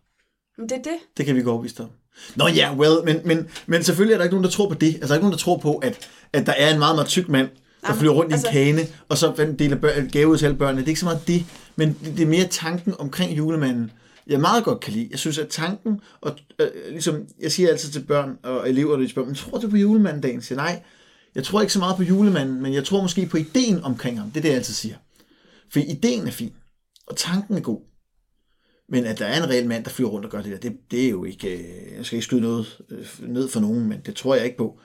Men det er det. Det kan vi gå overbevist om. Nå ja, well, men, men, men selvfølgelig er der ikke nogen, der tror på det. Altså, der er ikke nogen, der tror på, at, at der er en meget, meget tyk mand, der Jamen, flyver rundt altså- i en kane, og så deler bør- gave ud til alle børnene. Det er ikke så meget det, men det, det er mere tanken omkring julemanden, jeg meget godt kan lide. Jeg synes, at tanken, og øh, ligesom, jeg siger altid til børn og elever, når de spørger, men tror du på julemanden dagen? Jeg siger, nej, jeg tror ikke så meget på julemanden, men jeg tror måske på ideen omkring ham. Det er det, jeg altid siger. For ideen er fin, og tanken er god. Men at der er en reel mand, der flyver rundt og gør det der, det, det er jo ikke... Øh, jeg skal ikke skyde noget øh, ned for nogen, men det tror jeg ikke på.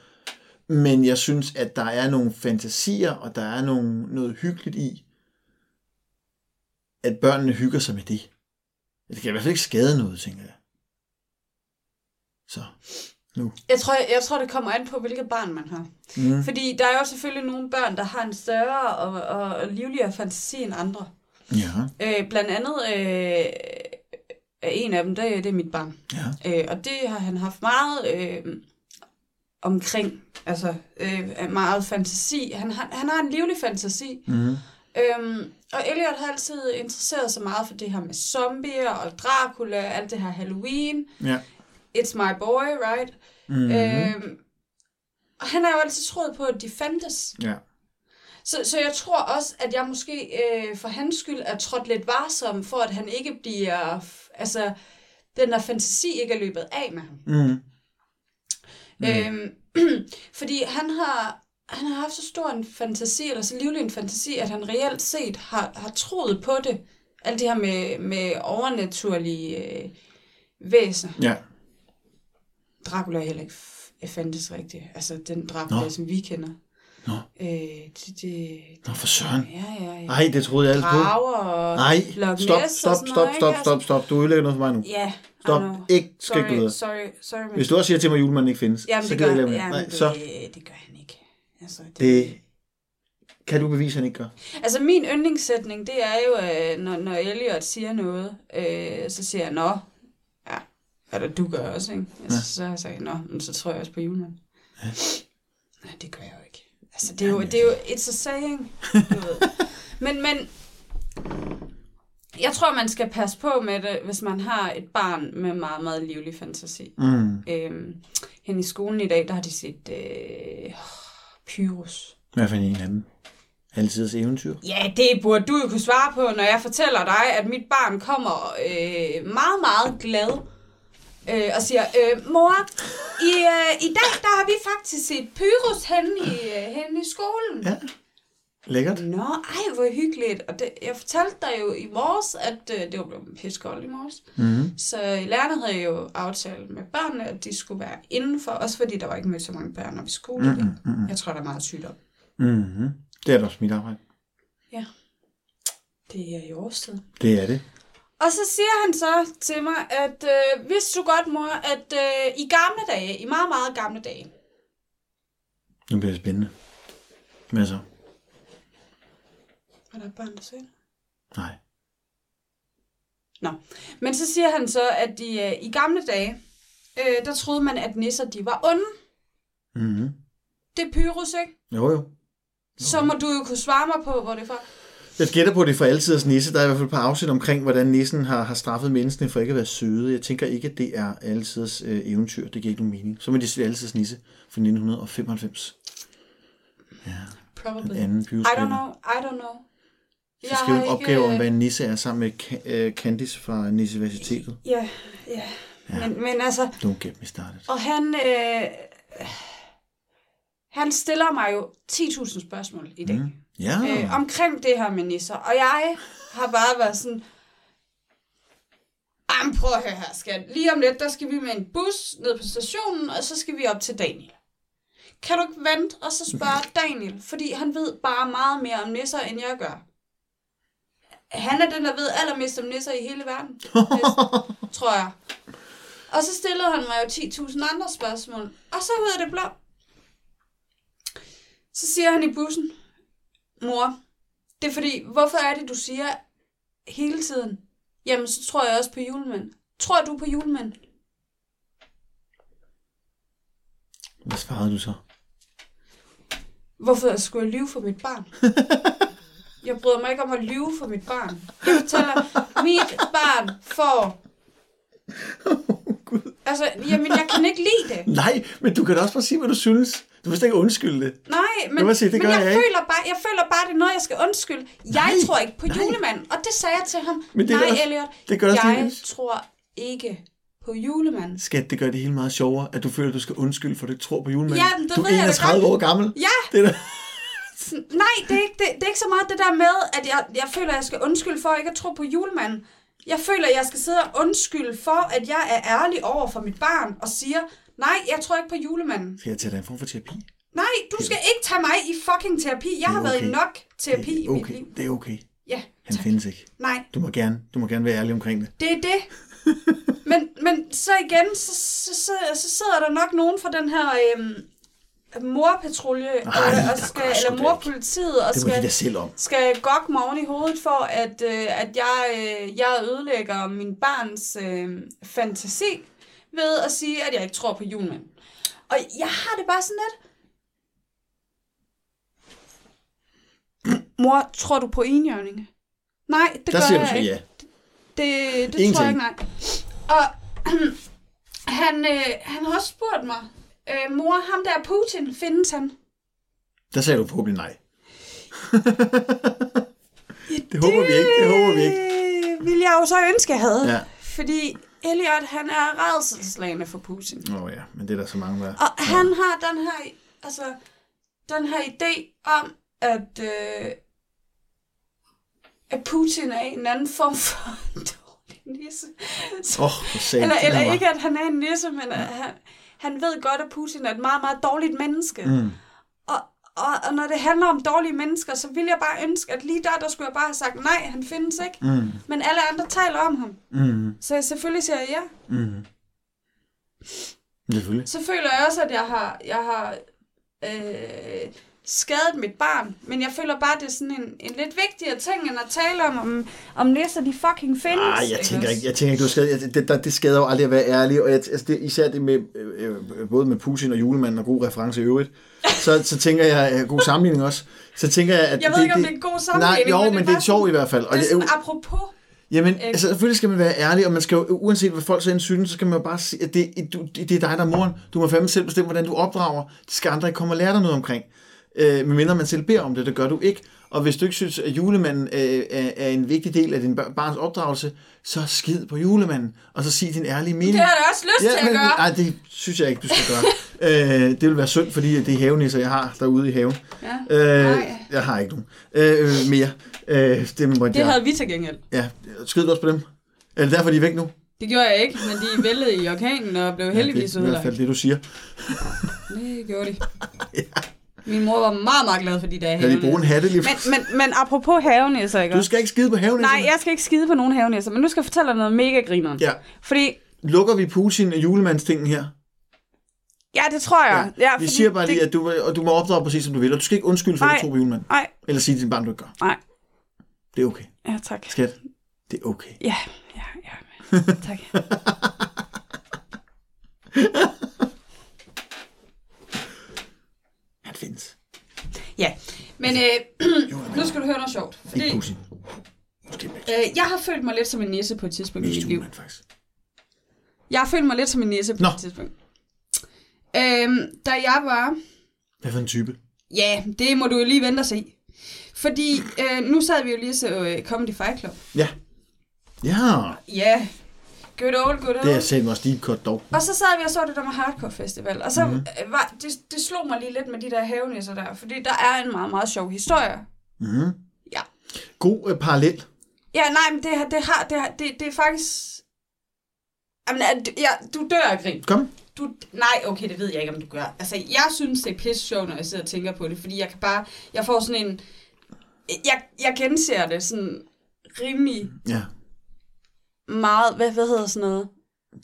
Men jeg synes, at der er nogle fantasier, og der er nogle, noget hyggeligt i, at børnene hygger sig med det. Det kan i hvert fald ikke skade noget, tænker jeg. Så, nu. Jeg tror, jeg tror, det kommer an på, hvilket barn man har. Mm. Fordi der er jo selvfølgelig nogle børn, der har en større og, og, og livligere fantasi end andre. Ja, Øh, blandt andet øh, er en af dem, det, det er mit barn. ja. Øh, og det har han haft meget øh, omkring. Altså øh, meget fantasi. Han har, han har en livlig fantasi. Mm. Øhm, og Elliot har altid interesseret sig meget for det her med zombier og Dracula, alt det her Halloween. Ja. It's my boy, right? Mm. Øhm, og han har jo altid troet på, at de fandtes. Ja. Så, så jeg tror også, at jeg måske øh, for hans skyld er trådt lidt varsom, for at han ikke bliver... Altså, den der fantasi ikke er løbet af med ham. Mm. Mm. Øhm, [clears throat] fordi han har, han har haft så stor en fantasi, eller så livlig en fantasi, at han reelt set har, har troet på det. Alt det her med, med overnaturlige øh, væsener. Ja. Dracula er heller ikke fandtes rigtigt. Altså den Dracula, Nå. som vi kender. Nå. Øh, det, det, Nå, for søren. ja, ja, ja. Nej, det troede jeg altid på. Drager og Nej, stop, stop, stop, stop, ikke? stop, stop. Du ødelægger noget for mig nu. Ja, Stop. Ikke, skal Sorry, videre. sorry, sorry. Hvis du også siger til mig, at julemanden ikke findes, jamen, så det gider jeg jamen, være. Nej, det, så det gør han. Altså, det, det kan du bevise, han ikke gør. Altså min yndlingssætning, det er jo, øh, når, når Elliot siger noget, øh, så siger jeg, nå, ja, eller du gør også, ikke? Altså, Ja. Så har jeg sagt, nå, men så tror jeg også på julemanden. Ja. Nej, det gør jeg jo ikke. Altså, det er jo, det er jo it's a saying, du ved. [laughs] Men, men, jeg tror, man skal passe på med det, hvis man har et barn med meget, meget livlig fantasi. Mm. Øhm, hen i skolen i dag, der har de set øh, Pyrus. Hvad for en af dem? Altidens eventyr. Ja, det burde du jo kunne svare på, når jeg fortæller dig, at mit barn kommer øh, meget, meget glad øh, og siger, øh, mor, i, øh, i dag der har vi faktisk set Pyrus henne i, øh, henne i skolen. Ja. Lækkert. Nå, ej, hvor hyggeligt. Og det, jeg fortalte dig jo i morges, at øh, det var blevet pissekoldt i morges. Mm. Så lærerne havde jo aftalt med børnene, at de skulle være indenfor, også fordi der var ikke mødt så mange børn op i skole. Mm, mm, mm. Jeg tror, der er meget sygdom. Mm-hmm. Det er da også mit arbejde. Det er i årstid. Det er det. Og så siger han så til mig, at øh, vidste du godt, mor, at øh, i gamle dage, i meget, meget gamle dage, Nu bliver det spændende. Hvad så? Er der et barn, der søger? Nej. Nå. Men så siger han så, at de, øh, i gamle dage, øh, der troede man, at nisser de var onde. Mm-hmm. Det er Pyrus, ikke? Jo, jo. Så må du jo kunne svare mig på, hvor det er fra. Jeg gætter på, at det er for altiders nisse. Der er i hvert fald et par afsnit omkring, hvordan nissen har, har straffet menneskene for ikke at være søde. Jeg tænker ikke, at det er altiders øh, eventyr. Det giver ikke nogen mening. Så må de sige altiders nisse fra 1995. Ja, Probably. den anden I don't know. I don't know. Så skriv en har opgave om, øh, hvad en nisse er, sammen med øh, Candice fra Nisseversitetet. Ja, ja. Ja. Men, men altså, Don't get me started. og han, øh, han stiller mig jo 10.000 spørgsmål i dag. Mm. Ja, øh, omkring det her med nisser. Og jeg har bare været sådan, Jamen, prøv at høre her, skat. Lige om lidt, der skal vi med en bus ned på stationen, og så skal vi op til Daniel. Kan du ikke vente og så spørge [laughs] Daniel? Fordi han ved bare meget mere om nisser, end jeg gør. Han er den, der ved allermest om nisser i hele verden. Det, [laughs] tror jeg. Og så stillede han mig jo 10.000 andre spørgsmål. Og så ud af det blå. Så siger han i bussen, Mor, det er fordi, hvorfor er det, du siger hele tiden, jamen så tror jeg også på julemænd. Tror du på julemænd? Hvad svarede du så? Hvorfor skulle jeg lyve for mit barn? [laughs] Jeg bryder mig ikke om at lyve for mit barn. Jeg fortæller, mit barn får... [laughs] Altså, jamen, jeg kan ikke lide det. Nej, men du kan da også bare sige, hvad du synes. Du vil slet ikke undskylde det. Nej, men, sige, det men jeg, jeg ikke. føler bare, jeg føler bare, det er noget, jeg skal undskylde. Jeg Nej, tror ikke på nej. julemanden. Og det sagde jeg til ham. Men det Nej, også- Elliot, det gør også jeg det. tror ikke på julemanden. Skat, det gør det hele meget sjovere, at du føler, at du skal undskylde, for du ikke tror på julemanden. Ja, det du er jeg da 31 godt. år gammel. Ja, Det er. Nej, det er, ikke, det, det er ikke så meget det der med, at jeg, jeg føler, at jeg skal undskylde for ikke at tro på julemanden. Jeg føler, at jeg skal sidde og undskylde for, at jeg er ærlig over for mit barn og siger, nej, jeg tror ikke på julemanden. Skal jeg tage dig en form for terapi? Nej, du skal ikke tage mig i fucking terapi. Jeg har er været i okay. nok terapi det i er mit okay. liv. Det er okay. Ja, Han tak. findes ikke. Nej, Du må gerne, du må gerne være ærlig omkring det. det er det. [laughs] Men, men så igen, så, så, så, så sidder der nok nogen fra den her øhm, morpatrulje, øh, og der skal, eller morpolitiet, og Det skal, selv om. skal gokke mig oven i hovedet for, at, øh, at jeg, øh, jeg ødelægger min barns øh, fantasi ved at sige, at jeg ikke tror på julemanden. Og jeg har det bare sådan lidt... Mor, tror du på enhjørninge? Nej, det Der gør jeg ikke. ja. Det, det En tror jeg ikke, nej. Og [clears throat] han, øh, han har også spurgt mig, øh, mor, ham der Putin, findes han? Der sagde du forhåbentlig nej. [laughs] det håber vi ikke, det håber vi ikke. Det ville jeg jo så ønske, jeg havde. Ja. Fordi Elliot, han er redselslagende for Putin. Åh oh, ja, men det er der så mange, der... Og han har den her, altså, den her idé om, at, øh, at Putin er en eller anden form for [laughs] dårlig nisse. Så, Åh, oh, sagde eller, det eller ikke, at han er en nisse, men at han, han ved godt, at Putin er et meget, meget dårligt menneske. Mm. Og, og, og når det handler om dårlige mennesker, så vil jeg bare ønske, at lige der, der skulle jeg bare have sagt, nej, han findes ikke. Mm. Men alle andre taler om ham. Mm. Så selvfølgelig siger jeg ja. Mm. Selvfølgelig. Så føler jeg også, at jeg har, jeg har øh, skadet mit barn. Men jeg føler bare, det er sådan en, en lidt vigtigere ting, end at tale om, om, om nisser, de fucking findes. Nej, jeg tænker ikke, jeg tænker ikke, du skal, jeg, det, der, det skader jo aldrig at være ærlig, og jeg, altså det, især det med, øh, øh, både med Putin og julemanden og god reference i øvrigt, så, så tænker jeg, øh, god sammenligning også, så tænker jeg, at Jeg ved ikke, om det er en god Nej, sammenligning. jo, men, det er bare sjovt i hvert fald. Og Det er det, sådan, apropos. Jamen, Ikke? altså selvfølgelig skal man være ærlig, og man skal jo, uanset hvad folk så end synes, så skal man jo bare sige, at det, du, det det er dig, der er moren. Du må fandme selv bestemme, hvordan du opdrager. Det skal andre ikke komme og lære dig noget omkring. Øh, medmindre man selv beder om det, det gør du ikke. Og hvis du ikke synes, at julemanden øh, er, er en vigtig del af din bar- barns opdragelse, så skid på julemanden, og så sig din ærlige mening. Det har jeg da også lyst til at gøre. Nej, det synes jeg ikke, du skal gøre. [laughs] øh, det vil være synd, fordi det er havenisser, jeg har derude i haven. Ja. Øh, Nej. jeg har ikke nogen. Øh, mere. Øh, det må Det havde vi til gengæld. Ja, skrid du også på dem? Er det derfor, de er væk nu? Det gjorde jeg ikke, men de væltede i orkanen og blev heldigvis ja, det er i hvert fald det, du siger. Det gjorde de. [laughs] Min mor var meget, meget glad for de der Kan de bruge en hatte lige Men, men, men apropos havenisser, ikke? Du skal ikke skide på haven. Nej, jeg skal ikke skide på nogen havenisser, men nu skal jeg fortælle dig noget mega grineren. Ja. Fordi, Lukker vi Putin og julemandstingen her? Ja, det tror jeg. Ja, Vi fordi siger bare lige, det... at du, og du må opdrage præcis, som du vil, og du skal ikke undskylde for, at du tror på julemanden. Nej, Eller sige til din barn, du ikke gør. nej. Det er okay. Ja, tak. Skat, det er okay. Ja, ja, ja. Tak. [laughs] Findes. Ja, men øh, [clears throat] nu skal du høre noget sjovt. Fordi, Ikke Max. øh, jeg har følt mig lidt som en nisse på et tidspunkt i mit liv. faktisk. Jeg har følt mig lidt som en nisse på Nå. et tidspunkt. Øhm, da jeg var... Hvad for en type? Ja, det må du jo lige vente og se. Fordi øh, nu sad vi jo lige så øh, Comedy Fight Club. Ja. Ja, Ja, good old, good old. det er selv også deep cut dog. Og så sad vi og så det der med Hardcore Festival, og så Mhm. mm-hmm. var, det, det slog mig lige lidt med de der havenisser der, fordi der er en meget, meget sjov historie. Mm-hmm. Ja. God uh, parallel. Ja, nej, men det, det, har, det, har, det, det er faktisk... Jamen, ja, du dør af grin. Kom. Du, nej, okay, det ved jeg ikke, om du gør. Altså, jeg synes, det er pisse sjovt, når jeg sidder og tænker på det, fordi jeg kan bare... Jeg får sådan en... Jeg, jeg genser det sådan rimelig Ja. Meget... Hvad, hvad hedder sådan noget?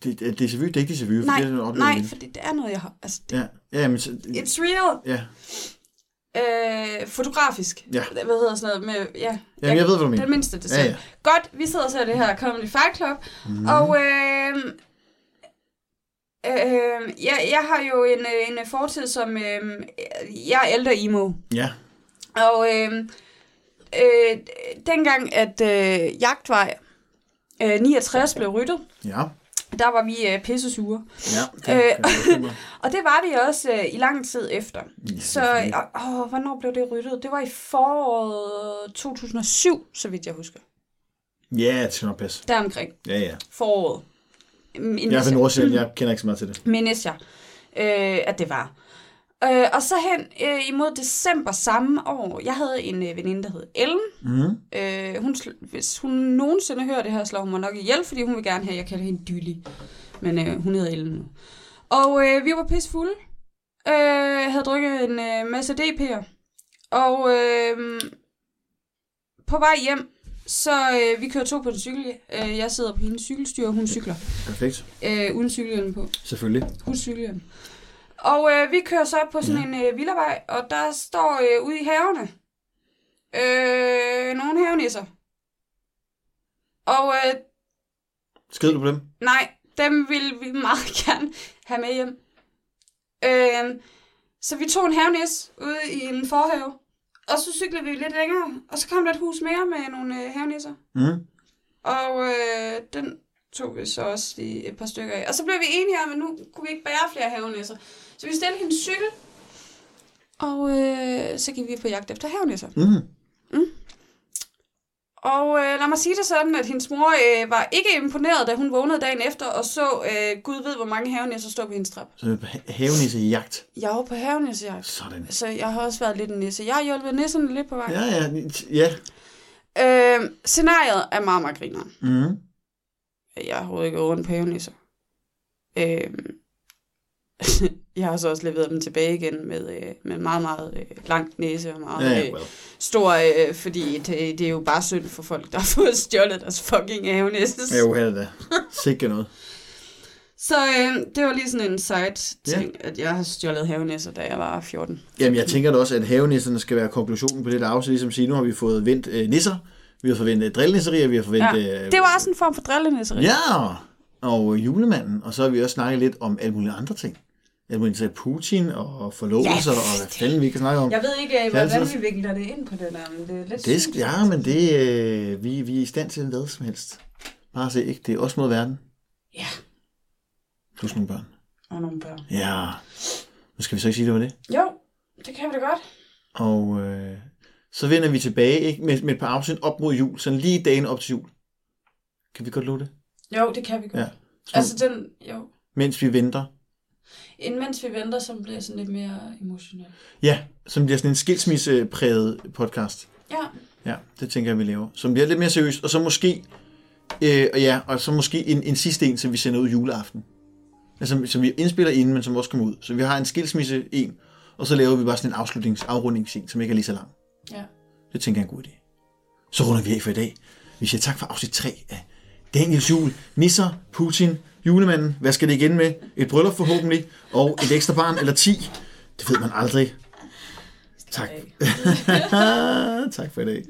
Det, det, det er selvfølgelig det er ikke det for Nej, det er noget nej, for det, det er noget, jeg har... Altså, det, Ja, ja, men så, it's real. ja. Øh, fotografisk. Ja. Hvad hedder sådan noget med... Ja, Jamen, jeg ved, hvad du mener. Den mindste. Ja, Ja, ja. ja. Godt, vi sidder og ser det her Comedy Fight Club, mm. og øh, øh, jeg, jeg har jo en, øh, en fortid som, øh, jeg er ældre emo, Ja. og øh, øh, dengang at øh, Jagtvej øh, 69 blev ryddet, Ja. der var vi øh, pisse sure. Ja. Det, Øh, forestille mig. Og det var vi også øh, i lang tid efter. Ja, Så øh, åh, hvornår blev det ryddet? Det var i foråret 2007, så vidt jeg husker. ja, det skal nok passe. Deromkring. Ja, ja. foråret. Jeg er fra Nordsjælland, jeg [laughs] kender ikke så meget til det. Mindes jeg, øh, at det var. Øh, og så hen øh, imod december samme år, jeg havde en øh, veninde, der hed Ellen. Mm. Øh, hun, hvis hun nogensinde hører det her, slår hun mig nok ihjel, fordi hun vil gerne have, jeg kalder hende Dyli. Men øh, hun hedder Ellen nu. Og øh, vi var pisse fulde. Øh, havde drukket en øh, masse DP'er. Og øh, på vej hjem, så øh, vi kører to på en cykel. Øh, jeg sidder på hendes cykelstyr, og hun cykler. Perfekt. Øh, uden cykelhjelm på. Selvfølgelig. Husk cykelhjelm. Og øh, vi kører så på sådan en øh, villavej, og der står øh, ude i havene øh, nogle havenisser. Og øh, Skrid du på dem? nej, dem ville vi [laughs] meget gerne have med hjem. Øh, så vi tog en havenis ude i en forhave, og så cyklede vi lidt længere, og så kom der et hus mere med nogle øh, havenisser. Mm. Og øh, den tog vi så også lige et par stykker af. Og så blev vi enige om, at nu kunne vi ikke bære flere havenisser. Så vi stillede hendes cykel, og øh, så gik vi på jagt efter havenisser. Mm. Og øh, lad mig sige det sådan, at hendes mor øh, var ikke imponeret, da hun vågnede dagen efter og så, øh, Gud ved, hvor mange havenisser stod på hendes trap. Så havenisse i jagt. Jeg var på havenissejagt, Sådan. så jeg har også været lidt en nisse. Jeg har hjulpet nisserne lidt på vej. Ja, ja, ja. Øh, scenariet er meget, meget grineren. Mm. Jeg har overhovedet ikke rundt på havenisser. Øhm, [laughs] jeg har så også leveret dem tilbage igen med, øh, med meget, meget øh, langt næse og meget ja, øh, well. stor, øh, fordi det, det er jo bare synd for folk, der har [laughs] fået stjålet deres fucking havenæse. Ja, jo, her er det. Sikke noget. [laughs] Så øh, det var lige sådan en side ting, ja. at jeg har stjålet havenæsser, da jeg var 14. Jamen, jeg tænker da også, at havenisserne skal være konklusionen på det der afsnit, ligesom sige, nu har vi fået vendt øh, nisser, vi har forventet drillnisserier, vi har forventet... Ja. Øh, Det var også en form for drillenæsseri. Ja, og julemanden, og så har vi også snakket lidt om alle mulige andre ting. Alt muligt til Putin og forlovelser, Ja. og hvad fanden vi kan snakke om. Jeg ved ikke, hvordan vi vikler det ind på det der, men det er lidt Det, sygt. ja, men det, øh, vi, vi er i stand til hvad som helst. Bare se, ikke? Det er også mod verden. Ja, Plus nogle børn. og nogle børn. Ja. Nu skal vi så ikke sige, det var det. Jo, det kan vi da godt. Og øh, så vender vi tilbage ikke? Med, med et par afsnit op mod jul, sådan lige dagen op til jul. Kan vi godt love det? Jo, det kan vi godt. Ja. Så, Altså den, jo. Mens vi venter. Imens vi venter, så bliver sådan lidt mere emotionel. Ja, som bliver sådan en skilsmissepræget podcast. Ja, Ja, det tænker jeg, vi laver. Som bliver lidt mere seriøst, og så måske, øh, og ja, og så måske en, en sidste en, som vi sender ud juleaften. Altså, som vi indspiller inden, men som også kommer ud. Så vi har en skilsmisse en, og så laver vi bare sådan en afslutnings afrundingsscene, som ikke er lige så lang. ja. Det tænker jeg er en god idé. Så runder vi af for i dag. Vi siger tak for afsnit 3 af Daniels jul, Nisser, Putin, julemanden, hvad skal det igen med? Et bryllup forhåbentlig, og et ekstra barn, eller 10. Det ved man aldrig. Tak. tak [laughs] for i dag.